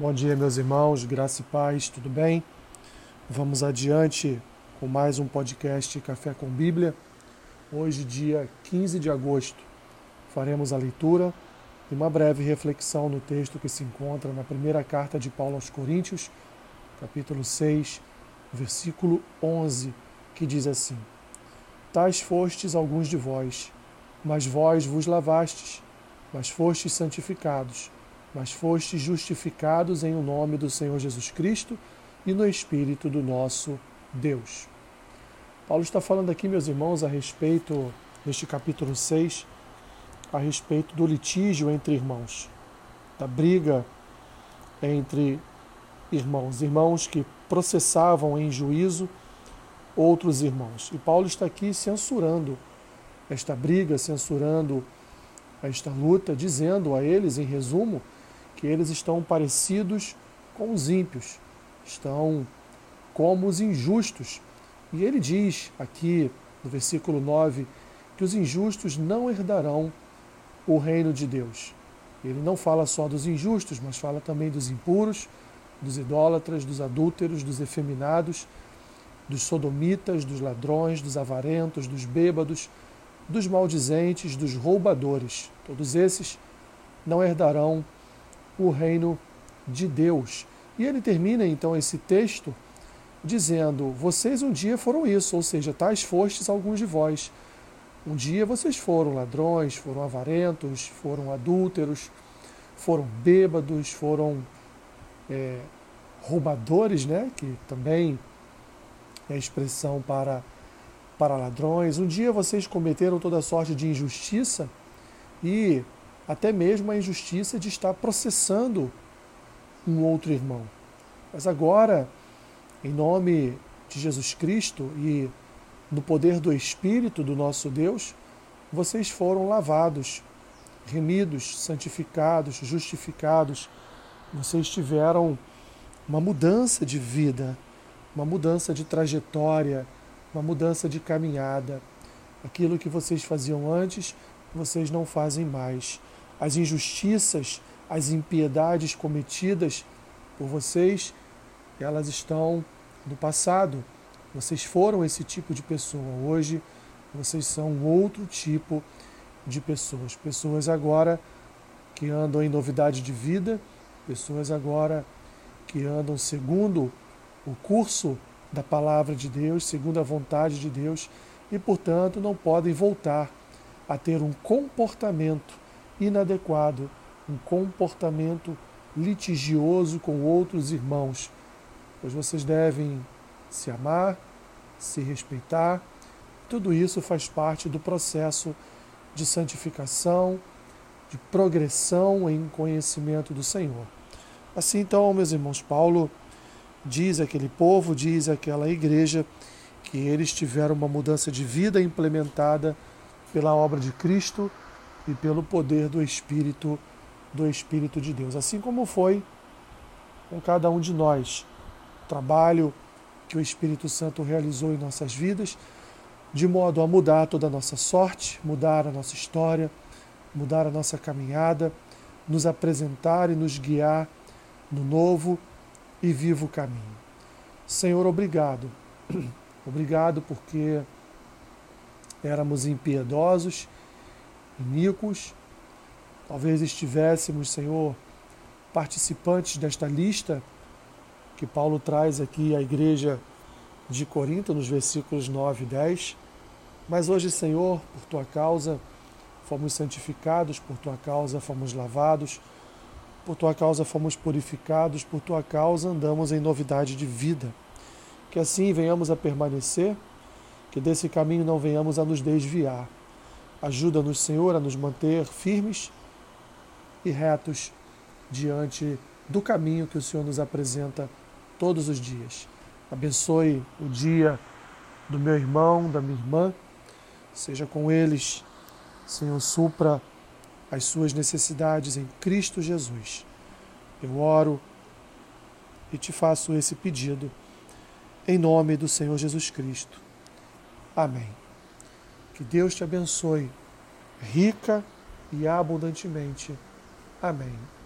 Bom dia, meus irmãos, graça e paz, tudo bem? Vamos adiante com mais um podcast Café com Bíblia. Hoje, dia 15 de agosto, faremos a leitura e uma breve reflexão no texto que se encontra na primeira carta de Paulo aos Coríntios, capítulo 6, versículo 11, que diz assim: Tais fostes alguns de vós, mas vós vos lavastes, mas fostes santificados mas fostes justificados em o nome do Senhor Jesus Cristo e no Espírito do nosso Deus. Paulo está falando aqui, meus irmãos, a respeito, neste capítulo 6, a respeito do litígio entre irmãos, da briga entre irmãos, irmãos que processavam em juízo outros irmãos. E Paulo está aqui censurando esta briga, censurando esta luta, dizendo a eles, em resumo, que eles estão parecidos com os ímpios, estão como os injustos. E ele diz aqui no versículo 9 que os injustos não herdarão o reino de Deus. Ele não fala só dos injustos, mas fala também dos impuros, dos idólatras, dos adúlteros, dos efeminados, dos sodomitas, dos ladrões, dos avarentos, dos bêbados, dos maldizentes, dos roubadores. Todos esses não herdarão o reino de Deus. E ele termina então esse texto dizendo: Vocês um dia foram isso, ou seja, tais fostes alguns de vós. Um dia vocês foram ladrões, foram avarentos, foram adúlteros, foram bêbados, foram é, roubadores, né? que também é expressão para, para ladrões. Um dia vocês cometeram toda sorte de injustiça e até mesmo a injustiça de estar processando um outro irmão. Mas agora, em nome de Jesus Cristo e no poder do Espírito do nosso Deus, vocês foram lavados, remidos, santificados, justificados. Vocês tiveram uma mudança de vida, uma mudança de trajetória, uma mudança de caminhada. Aquilo que vocês faziam antes, vocês não fazem mais as injustiças, as impiedades cometidas por vocês, elas estão no passado. Vocês foram esse tipo de pessoa. Hoje vocês são outro tipo de pessoas. Pessoas agora que andam em novidade de vida, pessoas agora que andam segundo o curso da palavra de Deus, segundo a vontade de Deus, e portanto não podem voltar a ter um comportamento inadequado, um comportamento litigioso com outros irmãos, pois vocês devem se amar, se respeitar. Tudo isso faz parte do processo de santificação, de progressão em conhecimento do Senhor. Assim, então, meus irmãos, Paulo diz àquele povo, diz àquela igreja que eles tiveram uma mudança de vida implementada pela obra de Cristo e pelo poder do Espírito do Espírito de Deus, assim como foi com cada um de nós. O trabalho que o Espírito Santo realizou em nossas vidas, de modo a mudar toda a nossa sorte, mudar a nossa história, mudar a nossa caminhada, nos apresentar e nos guiar no novo e vivo caminho. Senhor, obrigado. Obrigado porque éramos impiedosos iníquos. Talvez estivéssemos, Senhor, participantes desta lista que Paulo traz aqui à igreja de Corinto, nos versículos 9 e 10. Mas hoje, Senhor, por tua causa, fomos santificados, por tua causa fomos lavados, por tua causa fomos purificados, por tua causa andamos em novidade de vida. Que assim venhamos a permanecer, que desse caminho não venhamos a nos desviar Ajuda-nos, Senhor, a nos manter firmes e retos diante do caminho que o Senhor nos apresenta todos os dias. Abençoe o dia do meu irmão, da minha irmã, seja com eles, Senhor, supra as suas necessidades em Cristo Jesus. Eu oro e te faço esse pedido em nome do Senhor Jesus Cristo. Amém. Que Deus te abençoe rica e abundantemente. Amém.